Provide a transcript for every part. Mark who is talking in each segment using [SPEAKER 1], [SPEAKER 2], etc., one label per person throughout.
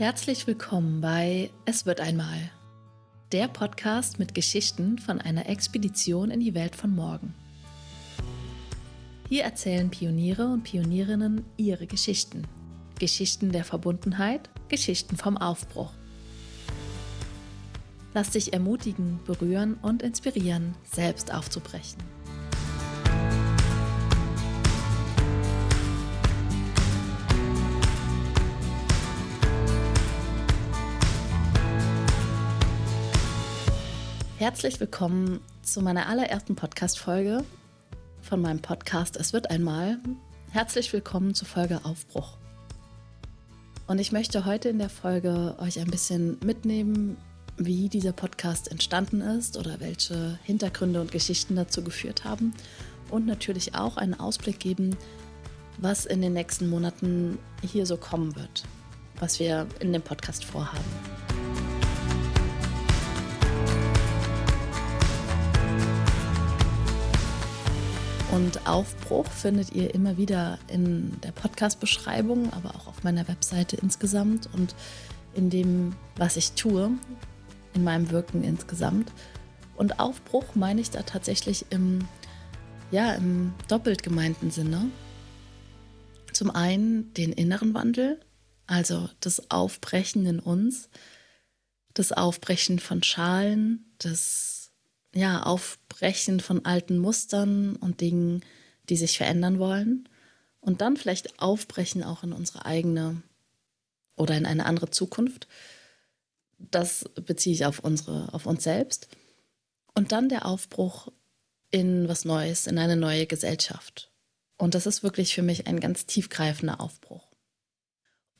[SPEAKER 1] Herzlich willkommen bei Es wird einmal, der Podcast mit Geschichten von einer Expedition in die Welt von morgen. Hier erzählen Pioniere und Pionierinnen ihre Geschichten. Geschichten der Verbundenheit, Geschichten vom Aufbruch. Lass dich ermutigen, berühren und inspirieren, selbst aufzubrechen. Herzlich willkommen zu meiner allerersten Podcast-Folge von meinem Podcast Es wird einmal. Herzlich willkommen zur Folge Aufbruch. Und ich möchte heute in der Folge euch ein bisschen mitnehmen, wie dieser Podcast entstanden ist oder welche Hintergründe und Geschichten dazu geführt haben. Und natürlich auch einen Ausblick geben, was in den nächsten Monaten hier so kommen wird, was wir in dem Podcast vorhaben. Und Aufbruch findet ihr immer wieder in der Podcast-Beschreibung, aber auch auf meiner Webseite insgesamt und in dem, was ich tue, in meinem Wirken insgesamt. Und Aufbruch meine ich da tatsächlich im, ja, im doppelt gemeinten Sinne. Zum einen den inneren Wandel, also das Aufbrechen in uns, das Aufbrechen von Schalen, das ja, Aufbrechen von alten Mustern und Dingen, die sich verändern wollen. Und dann vielleicht aufbrechen auch in unsere eigene oder in eine andere Zukunft. Das beziehe ich auf unsere, auf uns selbst. Und dann der Aufbruch in was Neues, in eine neue Gesellschaft. Und das ist wirklich für mich ein ganz tiefgreifender Aufbruch.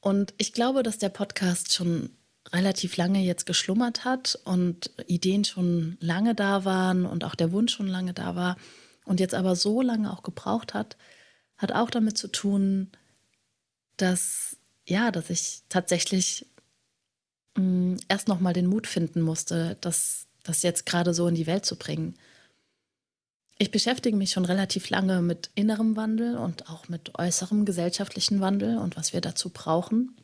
[SPEAKER 1] Und ich glaube, dass der Podcast schon relativ lange jetzt geschlummert hat und Ideen schon lange da waren und auch der Wunsch schon lange da war und jetzt aber so lange auch gebraucht hat, hat auch damit zu tun, dass ja, dass ich tatsächlich mh, mm, erst noch mal den Mut finden musste, das, das jetzt gerade so in die Welt zu bringen. Ich beschäftige mich schon relativ lange mit innerem Wandel und auch mit äußerem gesellschaftlichen Wandel und was wir dazu brauchen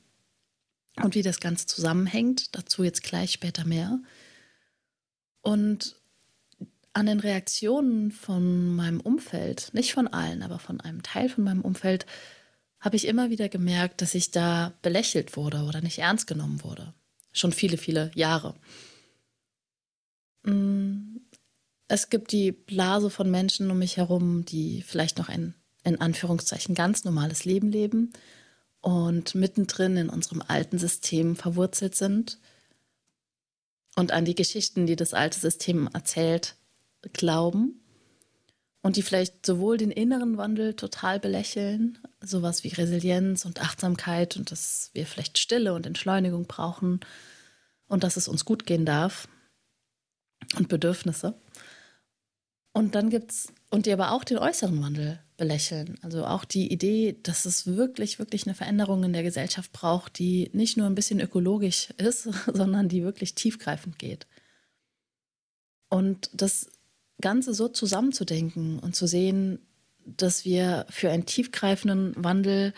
[SPEAKER 1] und wie das Ganze zusammenhängt. Dazu jetzt gleich später mehr. Und an den Reaktionen von meinem Umfeld, nicht von allen, aber von einem Teil von meinem Umfeld, habe ich immer wieder gemerkt, dass ich da belächelt wurde oder nicht ernst genommen wurde. Schon viele, viele Jahre. Mm, es gibt die Blase von Menschen um mich herum, die vielleicht noch ein in Anführungszeichen ganz normales Leben leben und mittendrin in unserem alten System verwurzelt sind und an die Geschichten, die das alte System erzählt, glauben und die vielleicht sowohl den inneren Wandel total belächeln, sowas wie Resilienz und Achtsamkeit und dass wir vielleicht Stille und Entschleunigung brauchen und dass es uns gut gehen darf und Bedürfnisse. Und dann gibt es, und die aber auch den äußeren Wandel belächeln. Also auch die Idee, dass es wirklich, wirklich eine Veränderung in der Gesellschaft braucht, die nicht nur ein bisschen ökologisch ist, sondern die wirklich tiefgreifend geht. Und das Ganze so zusammenzudenken und zu sehen, dass wir für einen tiefgreifenden Wandel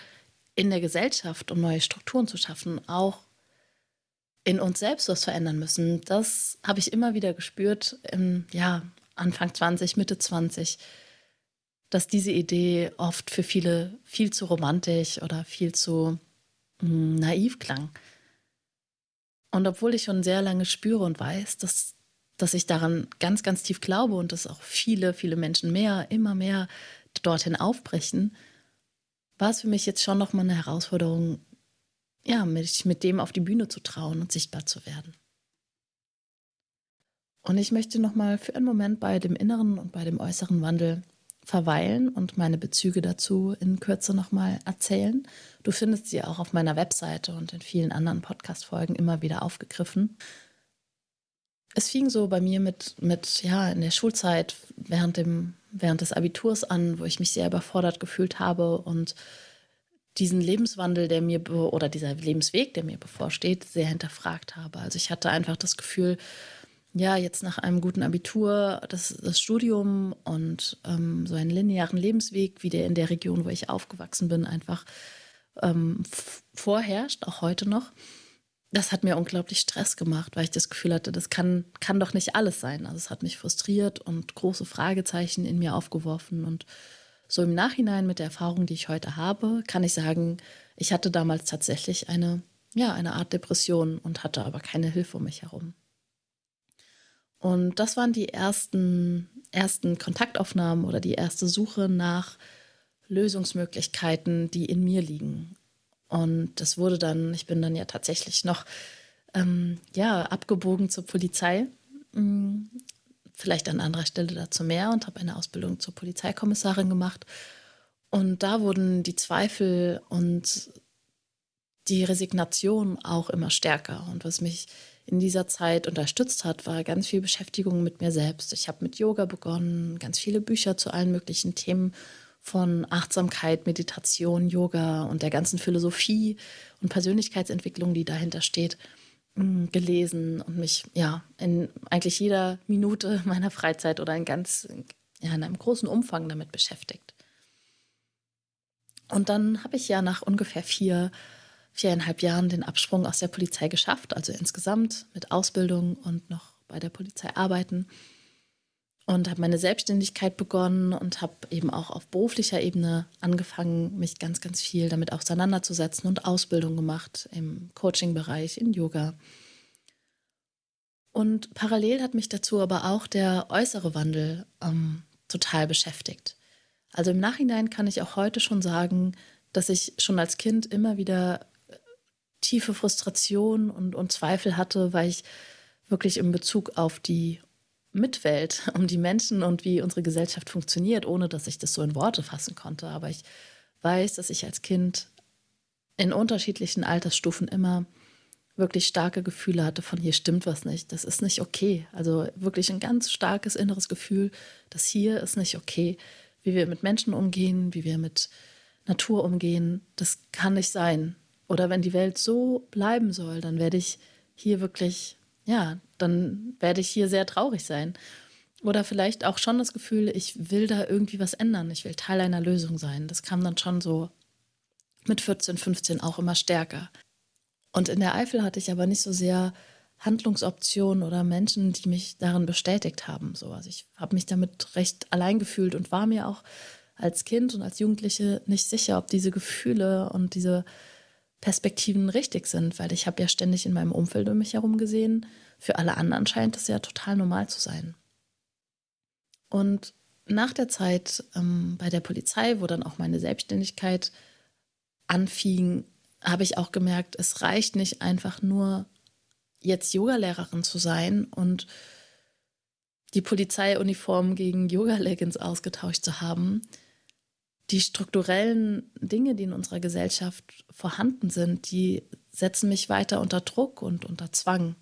[SPEAKER 1] in der Gesellschaft, um neue Strukturen zu schaffen, auch in uns selbst was verändern müssen, das habe ich immer wieder gespürt, im, ja, Anfang 20, Mitte 20 dass diese Idee oft für viele viel zu romantisch oder viel zu hm, naiv klang. Und obwohl ich schon sehr lange spüre und weiß, dass, dass ich daran ganz, ganz tief glaube und dass auch viele, viele Menschen mehr, immer mehr dorthin aufbrechen, war es für mich jetzt schon nochmal eine Herausforderung, ja, mich mit dem auf die Bühne zu trauen und sichtbar zu werden. Und ich möchte nochmal für einen Moment bei dem inneren und bei dem äußeren Wandel verweilen und meine Bezüge dazu in Kürze nochmal erzählen. Du findest sie auch auf meiner Webseite und in vielen anderen Podcast-Folgen immer wieder aufgegriffen. Es fing so bei mir mit, mit, ja, in der Schulzeit während, dem, während des Abiturs an, wo ich mich sehr überfordert gefühlt habe und diesen Lebenswandel, der mir, oder dieser Lebensweg, der mir bevorsteht, sehr hinterfragt habe. Also ich hatte einfach das Gefühl, ja, jetzt nach einem guten Abitur das, das Studium und ähm, so einen linearen Lebensweg, wie der in der Region, wo ich aufgewachsen bin, einfach ähm, vorherrscht, auch heute noch. das hat mir unglaublich Stress gemacht, weil ich das Gefühl hatte, das kann, kann doch nicht alles sein. Also es hat mich frustriert und große Fragezeichen in mir aufgeworfen. Und so im Nachhinein mit der Erfahrung, die ich heute habe, kann ich sagen, ich hatte damals tatsächlich eine, ja, eine Art Depression und hatte aber keine Hilfe um mich herum. Und das waren die ersten, ersten Kontaktaufnahmen oder die erste Suche nach Lösungsmöglichkeiten, die in mir liegen. Und das wurde dann, ich bin dann ja tatsächlich noch ähm, ja, abgebogen zur Polizei. Hm, vielleicht an anderer Stelle dazu mehr und habe eine Ausbildung zur Polizeikommissarin gemacht. Und da wurden die Zweifel und die Resignation auch immer stärker. Und was mich in dieser Zeit unterstützt hat, war ganz viel Beschäftigung mit mir selbst. Ich habe mit Yoga begonnen, ganz viele Bücher zu allen möglichen Themen von Achtsamkeit, Meditation, Yoga und der ganzen Philosophie und Persönlichkeitsentwicklung, die dahinter steht, mm, gelesen und mich ja in eigentlich jeder Minute meiner Freizeit oder in ganz ja, in einem großen Umfang damit beschäftigt. Und dann habe ich ja nach ungefähr vier, viereinhalb Jahren den Absprung aus der Polizei geschafft, also insgesamt mit Ausbildung und noch bei der Polizei arbeiten und habe meine Selbstständigkeit begonnen und habe eben auch auf beruflicher Ebene angefangen, mich ganz, ganz viel damit auseinanderzusetzen und Ausbildung gemacht im Coaching-Bereich, in Yoga. Und parallel hat mich dazu aber auch der äußere Wandel ähm, total beschäftigt. Also im Nachhinein kann ich auch heute schon sagen, dass ich schon als Kind immer wieder tiefe Frustration und, und Zweifel hatte, weil ich wirklich in Bezug auf die Mitwelt, um die Menschen und wie unsere Gesellschaft funktioniert, ohne dass ich das so in Worte fassen konnte. Aber ich weiß, dass ich als Kind in unterschiedlichen Altersstufen immer wirklich starke Gefühle hatte von hier stimmt was nicht, das ist nicht okay. Also wirklich ein ganz starkes inneres Gefühl, dass hier ist nicht okay, wie wir mit Menschen umgehen, wie wir mit Natur umgehen, das kann nicht sein. Oder wenn die Welt so bleiben soll, dann werde ich hier wirklich ja, dann werde ich hier sehr traurig sein. Oder vielleicht auch schon das Gefühl, ich will da irgendwie was ändern, ich will Teil einer Lösung sein. Das kam dann schon so mit 14, 15 auch immer stärker. Und in der Eifel hatte ich aber nicht so sehr Handlungsoptionen oder Menschen, die mich darin bestätigt haben. So, also ich habe mich damit recht allein gefühlt und war mir auch als Kind und als Jugendliche nicht sicher, ob diese Gefühle und diese Perspektiven richtig sind, weil ich habe ja ständig in meinem Umfeld um mich herum gesehen. Für alle anderen scheint es ja total normal zu sein. Und nach der Zeit ähm, bei der Polizei, wo dann auch meine Selbstständigkeit anfing, habe ich auch gemerkt, es reicht nicht einfach nur jetzt Yogalehrerin zu sein und die Polizeiuniform gegen Yoga-Leggings ausgetauscht zu haben, die strukturellen Dinge, die in unserer Gesellschaft vorhanden sind, die setzen mich weiter unter Druck und unter Zwang.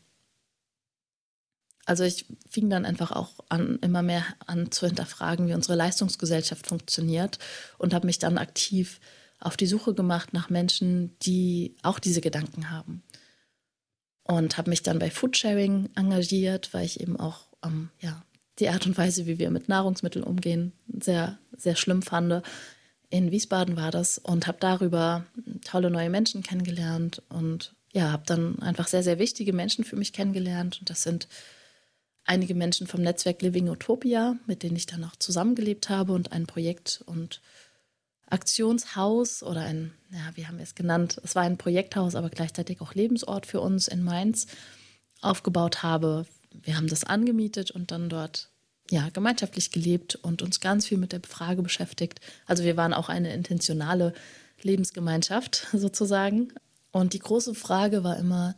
[SPEAKER 1] Also ich fing dann einfach auch an, immer mehr an zu hinterfragen, wie unsere Leistungsgesellschaft funktioniert und habe mich dann aktiv auf die Suche gemacht nach Menschen, die auch diese Gedanken haben. Und habe mich dann bei Foodsharing engagiert, weil ich eben auch ähm, ja, die Art und Weise, wie wir mit Nahrungsmitteln umgehen, sehr, sehr schlimm fand in Wiesbaden war das und habe darüber tolle neue Menschen kennengelernt und ja, habe dann einfach sehr, sehr wichtige Menschen für mich kennengelernt. Und das sind einige Menschen vom Netzwerk Living Utopia, mit denen ich dann auch zusammengelebt habe und ein Projekt und Aktionshaus oder ein, ja, wie haben wir es genannt? Es war ein Projekthaus, aber gleichzeitig auch Lebensort für uns in Mainz aufgebaut habe. Wir haben das angemietet und dann dort ja, gemeinschaftlich gelebt und uns ganz viel mit der Frage beschäftigt. Also wir waren auch eine intentionale Lebensgemeinschaft sozusagen. Und die große Frage war immer,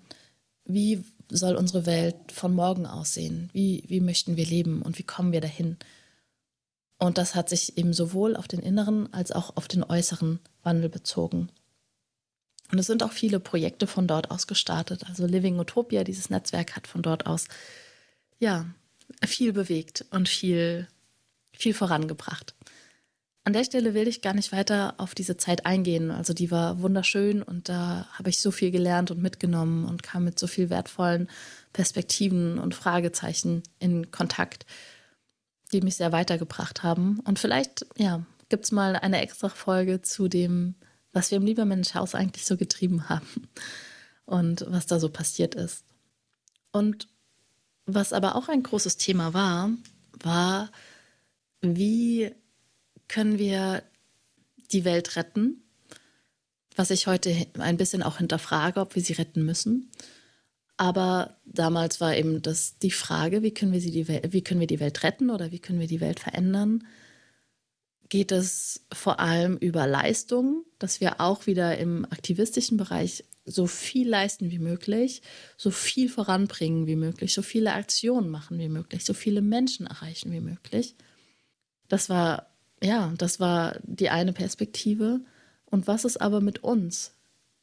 [SPEAKER 1] wie soll unsere Welt von morgen aussehen? Wie, wie möchten wir leben und wie kommen wir dahin? Und das hat sich eben sowohl auf den inneren als auch auf den äußeren Wandel bezogen. Und es sind auch viele Projekte von dort aus gestartet. Also Living Utopia, dieses Netzwerk, hat von dort aus ja viel bewegt und viel, viel vorangebracht. An der Stelle will ich gar nicht weiter auf diese Zeit eingehen. Also die war wunderschön und da habe ich so viel gelernt und mitgenommen und kam mit so viel wertvollen Perspektiven und Fragezeichen in Kontakt, die mich sehr weitergebracht haben. Und vielleicht, ja, gibt es mal eine extra Folge zu dem, was wir im Liebermensch-Haus eigentlich so getrieben haben. und was da so passiert ist. Und was aber auch ein großes Thema war, war, wie können wir die Welt retten? Was ich heute ein bisschen auch hinterfrage, ob wir sie retten müssen. Aber damals war eben das die Frage, wie können wir, sie die wie können wir die Welt retten oder wie können wir die Welt verändern? Geht es vor allem über Leistung, dass wir auch wieder im aktivistischen Bereich so viel leisten wie möglich, so viel voranbringen wie möglich, so viele Aktionen machen wie möglich, so viele Menschen erreichen wie möglich? Das war, ja, das war die eine Perspektive. Und was ist aber mit uns,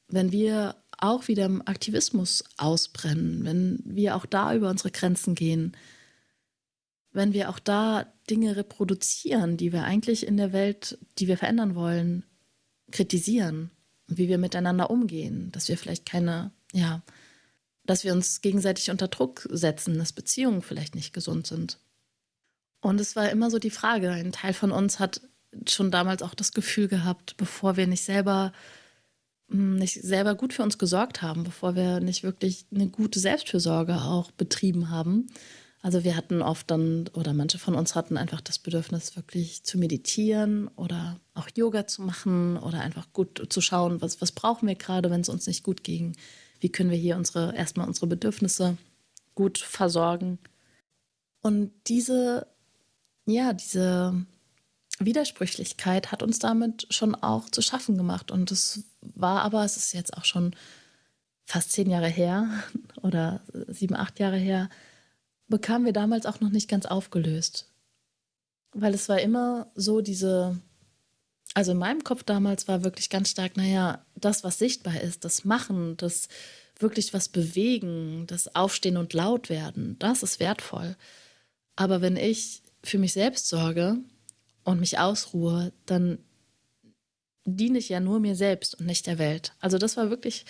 [SPEAKER 1] wenn wir auch wieder im Aktivismus ausbrennen, wenn wir auch da über unsere Grenzen gehen, wenn wir auch da Dinge reproduzieren, die wir eigentlich in der Welt, die wir verändern wollen, kritisieren, wie wir miteinander umgehen, dass wir vielleicht keine, ja, dass wir uns gegenseitig unter Druck setzen, dass Beziehungen vielleicht nicht gesund sind. Und es war immer so die Frage, ein Teil von uns hat schon damals auch das Gefühl gehabt, bevor wir nicht selber hm, nicht selber gut für uns gesorgt haben, bevor wir nicht wirklich eine gute Selbstfürsorge auch betrieben haben. Also wir hatten oft dann, oder manche von uns hatten einfach das Bedürfnis, wirklich zu meditieren oder auch Yoga zu machen oder einfach gut zu schauen, was, was brauchen wir gerade, wenn es uns nicht gut ging. Wie können wir hier unsere, erstmal unsere Bedürfnisse gut versorgen. Und diese, ja, diese Widersprüchlichkeit hat uns damit schon auch zu schaffen gemacht. Und es war aber, es ist jetzt auch schon fast zehn Jahre her oder sieben, acht Jahre her, bekamen wir damals auch noch nicht ganz aufgelöst. Weil es war immer so diese, also in meinem Kopf damals war wirklich ganz stark, naja, das, was sichtbar ist, das Machen, das wirklich was bewegen, das Aufstehen und laut werden, das ist wertvoll. Aber wenn ich für mich selbst sorge, und mich ausruhe, dann diene ich ja nur mir selbst und nicht der Welt. Also das war wirklich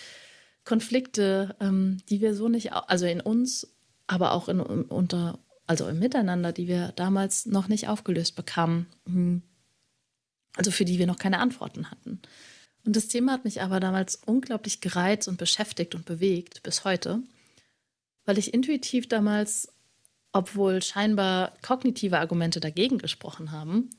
[SPEAKER 1] Konflikte, ähm, die wir so nicht, also in uns, aber auch in, unter, also im Miteinander, die wir damals noch nicht aufgelöst bekamen. Hm. Also für die wir noch keine Antworten hatten. Und das Thema hat mich aber damals unglaublich gereizt und beschäftigt und bewegt bis heute, weil ich intuitiv damals obwohl scheinbar kognitive Argumente dagegen gesprochen haben,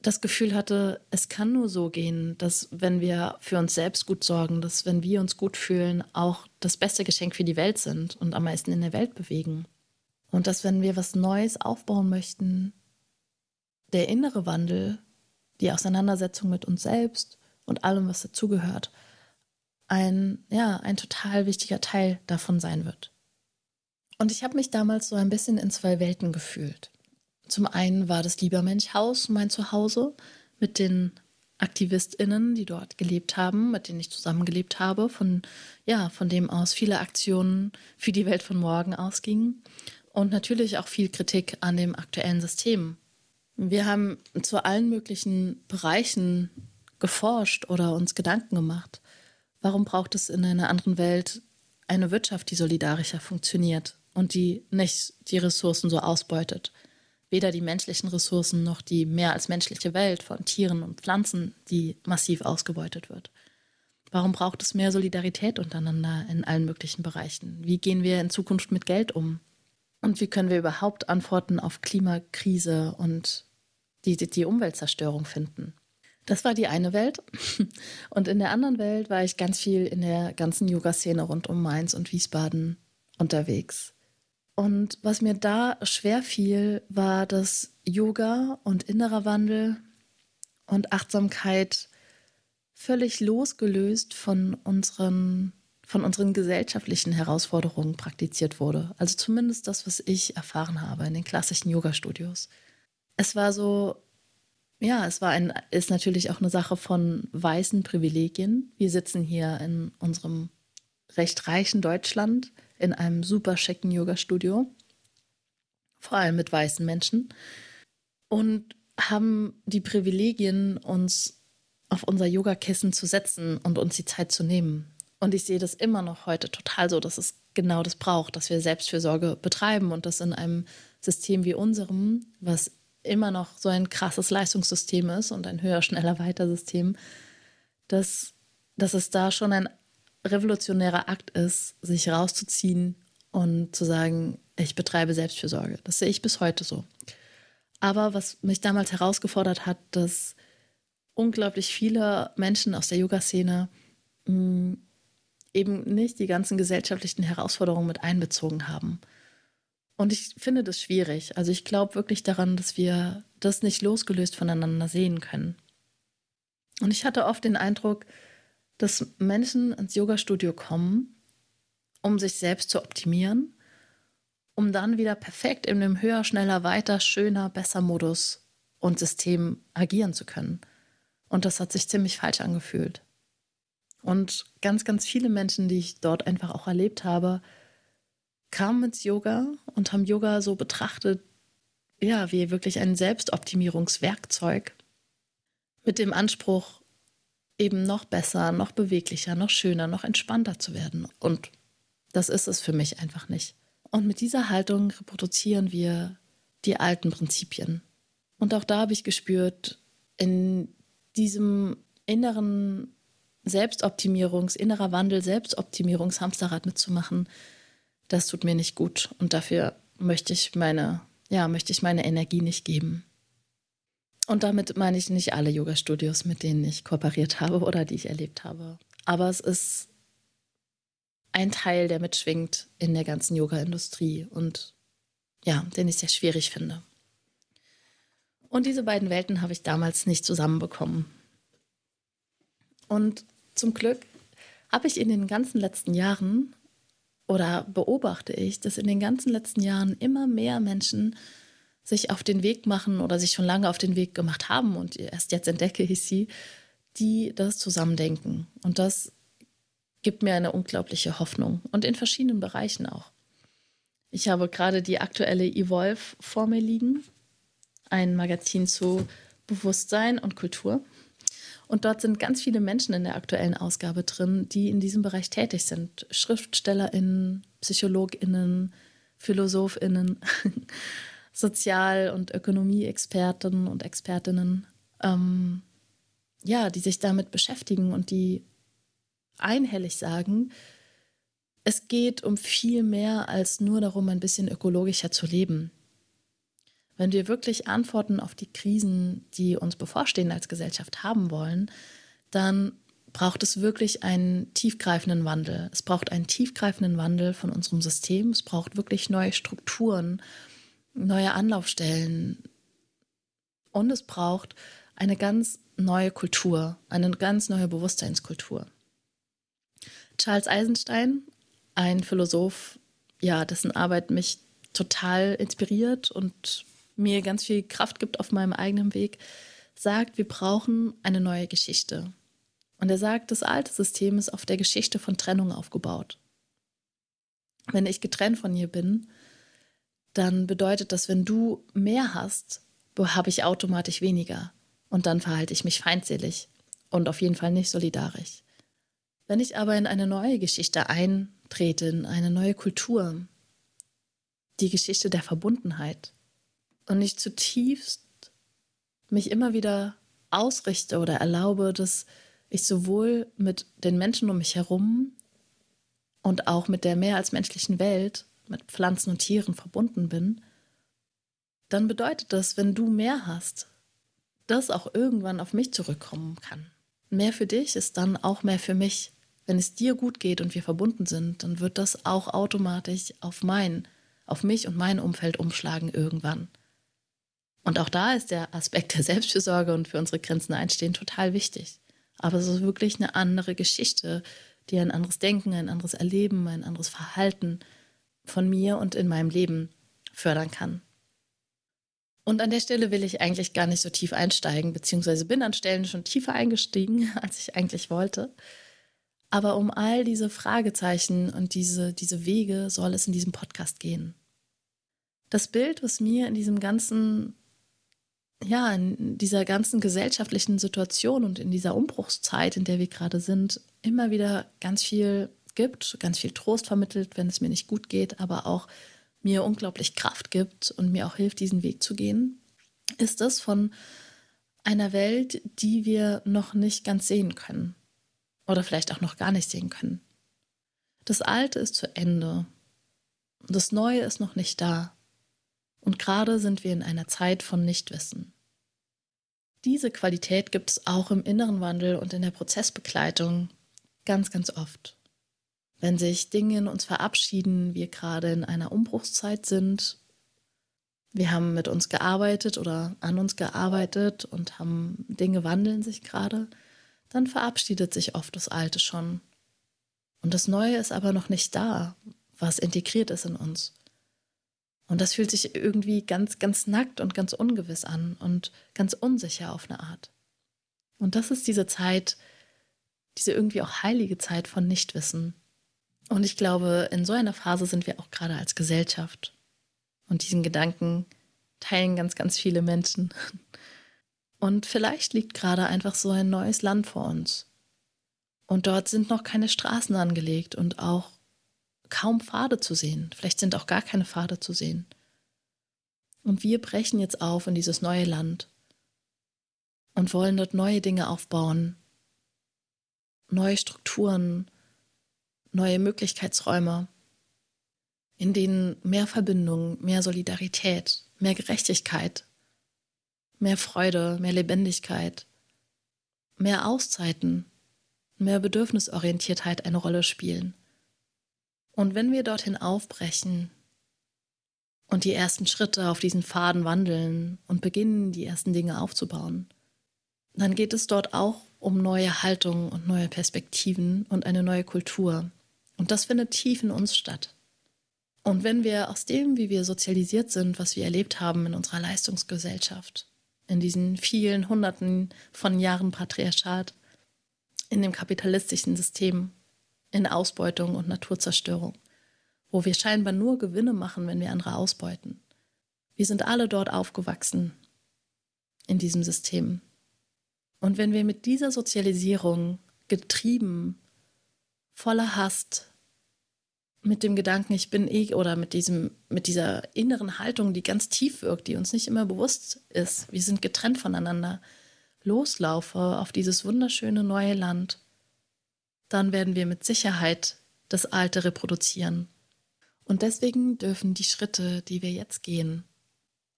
[SPEAKER 1] das Gefühl hatte, es kann nur so gehen, dass wenn wir für uns selbst gut sorgen, dass wenn wir uns gut fühlen, auch das beste Geschenk für die Welt sind und am meisten in der Welt bewegen. Und dass wenn wir was Neues aufbauen möchten, der innere Wandel, die Auseinandersetzung mit uns selbst und allem, was dazugehört, ein, ja, ein total wichtiger Teil davon sein wird. Und ich habe mich damals so ein bisschen in zwei Welten gefühlt. Zum einen war das Liebermensch-Haus mein Zuhause mit den AktivistInnen, die dort gelebt haben, mit denen ich zusammengelebt habe, von, ja, von dem aus viele Aktionen für die Welt von morgen ausgingen. Und natürlich auch viel Kritik an dem aktuellen System. Wir haben zu allen möglichen Bereichen geforscht oder uns Gedanken gemacht. Warum braucht es in einer anderen Welt eine Wirtschaft, die solidarischer funktioniert? und die nicht die Ressourcen so ausbeutet. Weder die menschlichen Ressourcen noch die mehr als menschliche Welt von Tieren und Pflanzen, die massiv ausgebeutet wird. Warum braucht es mehr Solidarität untereinander in allen möglichen Bereichen? Wie gehen wir in Zukunft mit Geld um? Und wie können wir überhaupt Antworten auf Klimakrise und die, die Umweltzerstörung finden? Das war die eine Welt. Und in der anderen Welt war ich ganz viel in der ganzen Yoga-Szene rund um Mainz und Wiesbaden unterwegs. Und was mir da schwer fiel, war, dass Yoga und innerer Wandel und Achtsamkeit völlig losgelöst von unseren, von unseren gesellschaftlichen Herausforderungen praktiziert wurde. Also zumindest das, was ich erfahren habe in den klassischen Yoga-Studios. Es war so, ja, es war ein, ist natürlich auch eine Sache von weißen Privilegien. Wir sitzen hier in unserem recht reichen Deutschland in einem super schicken Yoga-Studio, vor allem mit weißen Menschen, und haben die Privilegien, uns auf unser Yogakissen zu setzen und uns die Zeit zu nehmen. Und ich sehe das immer noch heute total so, dass es genau das braucht, dass wir Selbstfürsorge betreiben und das in einem System wie unserem, was immer noch so ein krasses Leistungssystem ist und ein höher, schneller, weiter System, dass, dass es da schon ein revolutionärer Akt ist, sich rauszuziehen und zu sagen, ich betreibe Selbstfürsorge. Das sehe ich bis heute so. Aber was mich damals herausgefordert hat, dass unglaublich viele Menschen aus der Yoga-Szene mm, eben nicht die ganzen gesellschaftlichen Herausforderungen mit einbezogen haben. Und ich finde das schwierig. Also ich glaube wirklich daran, dass wir das nicht losgelöst voneinander sehen können. Und ich hatte oft den Eindruck, dass Menschen ins Yoga-Studio kommen, um sich selbst zu optimieren, um dann wieder perfekt in dem höher, schneller, weiter, schöner, besser Modus und System agieren zu können. Und das hat sich ziemlich falsch angefühlt. Und ganz, ganz viele Menschen, die ich dort einfach auch erlebt habe, kamen ins Yoga und haben Yoga so betrachtet, ja, wie wirklich ein Selbstoptimierungswerkzeug mit dem Anspruch, eben noch besser, noch beweglicher, noch schöner, noch entspannter zu werden. Und das ist es für mich einfach nicht. Und mit dieser Haltung reproduzieren wir die alten Prinzipien. Und auch da habe ich gespürt, in diesem inneren Selbstoptimierungs-, innerer Wandel, Selbstoptimierungshamsterrad mitzumachen, das tut mir nicht gut. Und dafür möchte ich meine, ja, möchte ich meine Energie nicht geben. Und damit meine ich nicht alle Yoga-Studios, mit denen ich kooperiert habe oder die ich erlebt habe. Aber es ist ein Teil, der mitschwingt in der ganzen Yoga-Industrie und ja, den ich sehr schwierig finde. Und diese beiden Welten habe ich damals nicht zusammenbekommen. Und zum Glück habe ich in den ganzen letzten Jahren oder beobachte ich, dass in den ganzen letzten Jahren immer mehr Menschen sich auf den Weg machen oder sich schon lange auf den Weg gemacht haben und erst jetzt entdecke ich sie, die das zusammendenken. Und das gibt mir eine unglaubliche Hoffnung und in verschiedenen Bereichen auch. Ich habe gerade die aktuelle Evolve vor mir liegen, ein Magazin zu Bewusstsein und Kultur. Und dort sind ganz viele Menschen in der aktuellen Ausgabe drin, die in diesem Bereich tätig sind. SchriftstellerInnen, PsychologInnen, PhilosophInnen, Sozial- und Ökonomie-Experten und Expertinnen, ähm, ja, die sich damit beschäftigen und die einhellig sagen, es geht um viel mehr als nur darum, ein bisschen ökologischer zu leben. Wenn wir wirklich Antworten auf die Krisen, die uns bevorstehen als Gesellschaft haben wollen, dann braucht es wirklich einen tiefgreifenden Wandel. Es braucht einen tiefgreifenden Wandel von unserem System. Es braucht wirklich neue Strukturen, neue Anlaufstellen. Und es braucht eine ganz neue Kultur, eine ganz neue Bewusstseinskultur. Charles Eisenstein, ein Philosoph, ja, dessen Arbeit mich total inspiriert und mir ganz viel Kraft gibt auf meinem eigenen Weg, sagt, wir brauchen eine neue Geschichte. Und er sagt, das alte System ist auf der Geschichte von Trennung aufgebaut. Wenn ich getrennt von ihr bin, dann bedeutet das, wenn du mehr hast, habe ich automatisch weniger. Und dann verhalte ich mich feindselig und auf jeden Fall nicht solidarisch. Wenn ich aber in eine neue Geschichte eintrete, in eine neue Kultur, die Geschichte der Verbundenheit, und ich zutiefst mich immer wieder ausrichte oder erlaube, dass ich sowohl mit den Menschen um mich herum und auch mit der mehr als menschlichen Welt, mit Pflanzen und Tieren verbunden bin, dann bedeutet das, wenn du mehr hast, das auch irgendwann auf mich zurückkommen kann. Mehr für dich ist dann auch mehr für mich. Wenn es dir gut geht und wir verbunden sind, dann wird das auch automatisch auf mein, auf mich und mein Umfeld umschlagen irgendwann. Und auch da ist der Aspekt der Selbstfürsorge und für unsere Grenzen einstehen total wichtig. Aber es ist wirklich eine andere Geschichte, die ein anderes Denken, ein anderes Erleben, ein anderes Verhalten von mir und in meinem Leben fördern kann. Und an der Stelle will ich eigentlich gar nicht so tief einsteigen, beziehungsweise bin an Stellen schon tiefer eingestiegen, als ich eigentlich wollte. Aber um all diese Fragezeichen und diese, diese Wege soll es in diesem Podcast gehen. Das Bild, was mir in diesem ganzen ja, in dieser ganzen gesellschaftlichen Situation und in dieser Umbruchszeit, in der wir gerade sind, immer wieder ganz viel gibt, ganz viel Trost vermittelt, wenn es mir nicht gut geht, aber auch mir unglaublich Kraft gibt und mir auch hilft, diesen Weg zu gehen, ist das von einer Welt, die wir noch nicht ganz sehen können oder vielleicht auch noch gar nicht sehen können. Das Alte ist zu Ende. Das Neue ist noch nicht da. Und gerade sind wir in einer Zeit von Nichtwissen. Diese Qualität gibt es auch im inneren Wandel und in der Prozessbegleitung ganz, ganz oft. Wenn sich Dinge in uns verabschieden, wir gerade in einer Umbruchszeit sind, wir haben mit uns gearbeitet oder an uns gearbeitet und haben Dinge wandeln sich gerade, dann verabschiedet sich oft das Alte schon. Und das Neue ist aber noch nicht da, was integriert ist in uns. Und das fühlt sich irgendwie ganz, ganz nackt und ganz ungewiss an und ganz unsicher auf eine Art. Und das ist diese Zeit, diese irgendwie auch heilige Zeit von Nichtwissen. Und ich glaube, in so einer Phase sind wir auch gerade als Gesellschaft. Und diesen Gedanken teilen ganz, ganz viele Menschen. Und vielleicht liegt gerade einfach so ein neues Land vor uns. Und dort sind noch keine Straßen angelegt und auch kaum Pfade zu sehen. Vielleicht sind auch gar keine Pfade zu sehen. Und wir brechen jetzt auf in dieses neue Land und wollen dort neue Dinge aufbauen, neue Strukturen, neue Möglichkeitsräume, in denen mehr Verbindung, mehr Solidarität, mehr Gerechtigkeit, mehr Freude, mehr Lebendigkeit, mehr Auszeiten, mehr Bedürfnisorientiertheit eine Rolle spielen. Und wenn wir dorthin aufbrechen und die ersten Schritte auf diesen Pfaden wandeln und beginnen, die ersten Dinge aufzubauen, dann geht es dort auch um neue Haltungen und neue Perspektiven und eine neue Kultur. Und das findet tief in uns statt. Und wenn wir aus dem, wie wir sozialisiert sind, was wir erlebt haben in unserer Leistungsgesellschaft, in diesen vielen Hunderten von Jahren Patriarchat, in dem kapitalistischen System, in Ausbeutung und Naturzerstörung, wo wir scheinbar nur Gewinne machen, wenn wir andere ausbeuten. Wir sind alle dort aufgewachsen in diesem System. Und wenn wir mit dieser Sozialisierung getrieben, voller Hass, mit dem Gedanken, ich bin eh, oder mit diesem, mit dieser inneren Haltung, die ganz tief wirkt, die uns nicht immer bewusst ist, wir sind getrennt voneinander, loslaufe auf dieses wunderschöne neue Land, dann werden wir mit Sicherheit das Alte reproduzieren. Und deswegen dürfen die Schritte, die wir jetzt gehen,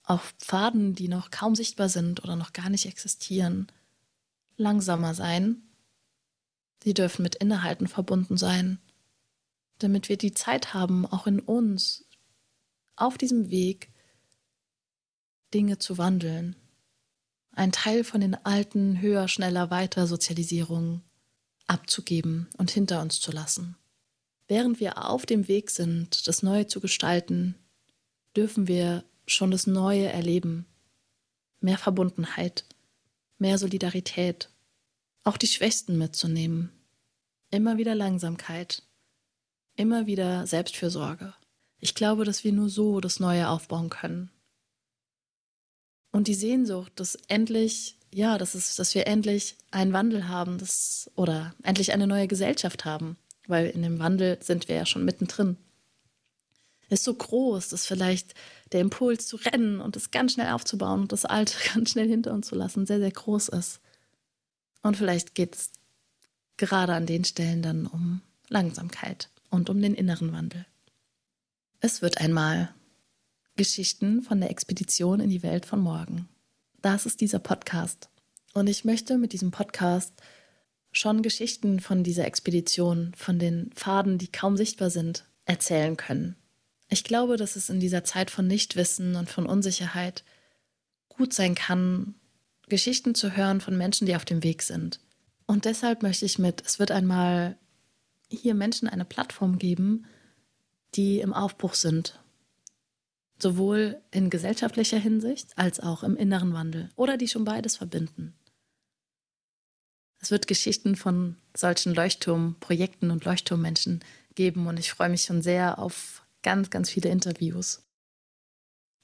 [SPEAKER 1] auf Pfaden, die noch kaum sichtbar sind oder noch gar nicht existieren, langsamer sein. Sie dürfen mit Innehalten verbunden sein, damit wir die Zeit haben, auch in uns auf diesem Weg Dinge zu wandeln. Ein Teil von den alten, höher, schneller, weiter Sozialisierungen abzugeben und hinter uns zu lassen. Während wir auf dem Weg sind, das Neue zu gestalten, dürfen wir schon das Neue erleben. Mehr Verbundenheit, mehr Solidarität, auch die Schwächsten mitzunehmen. Immer wieder Langsamkeit, immer wieder Selbstfürsorge. Ich glaube, dass wir nur so das Neue aufbauen können. Und die Sehnsucht, dass endlich ja, das ist, dass wir endlich einen Wandel haben das, oder endlich eine neue Gesellschaft haben, weil in dem Wandel sind wir ja schon mittendrin. Ist so groß, dass vielleicht der Impuls zu rennen und es ganz schnell aufzubauen und das Alte ganz schnell hinter uns zu lassen sehr, sehr groß ist. Und vielleicht geht es gerade an den Stellen dann um Langsamkeit und um den inneren Wandel. Es wird einmal Geschichten von der Expedition in die Welt von morgen das ist dieser Podcast. Und ich möchte mit diesem Podcast schon Geschichten von dieser Expedition, von den Pfaden, die kaum sichtbar sind, erzählen können. Ich glaube, dass es in dieser Zeit von Nichtwissen und von Unsicherheit gut sein kann, Geschichten zu hören von Menschen, die auf dem Weg sind. Und deshalb möchte ich mit, es wird einmal hier Menschen eine Plattform geben, die im Aufbruch sind sowohl in gesellschaftlicher Hinsicht als auch im inneren Wandel oder die schon beides verbinden. Es wird Geschichten von solchen Leuchtturmprojekten und Leuchtturmmenschen geben und ich freue mich schon sehr auf ganz, ganz viele Interviews.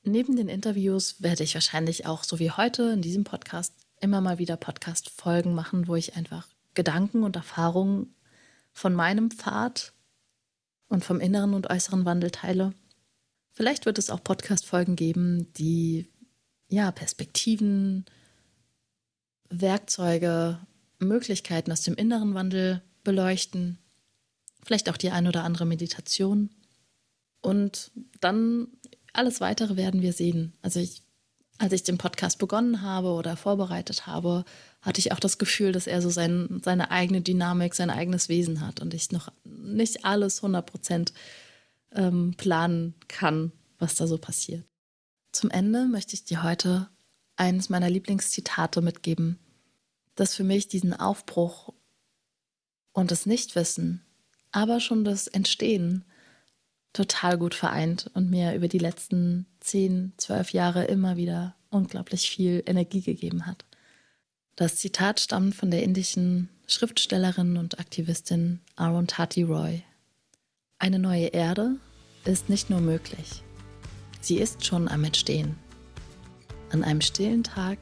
[SPEAKER 1] Neben den Interviews werde ich wahrscheinlich auch, so wie heute in diesem Podcast, immer mal wieder Podcast-Folgen machen, wo ich einfach Gedanken und Erfahrungen von meinem Pfad und vom inneren und äußeren Wandel teile. Vielleicht wird es auch Podcast-Folgen geben, die ja Perspektiven, Werkzeuge, Möglichkeiten aus dem inneren Wandel beleuchten. vielleicht auch die ein oder andere Meditation. Und dann alles weitere werden wir sehen. Also ich, als ich den Podcast begonnen habe oder vorbereitet habe, hatte ich auch das Gefühl, dass er so sein, seine eigene Dynamik, sein eigenes Wesen hat und ich noch nicht alles 100 Prozent ähm, planen kann, was da so passiert. Zum Ende möchte ich dir heute eines meiner Lieblingszitate mitgeben, das für mich diesen Aufbruch und das Nichtwissen, aber schon das Entstehen total gut vereint und mir über die letzten zehn, zwölf Jahre immer wieder unglaublich viel Energie gegeben hat. Das Zitat stammt von der indischen Schriftstellerin und Aktivistin Arundhati Roy. Eine neue Erde ist nicht nur möglich, sie ist schon am Entstehen. An einem stillen Tag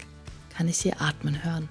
[SPEAKER 1] kann ich sie atmen hören.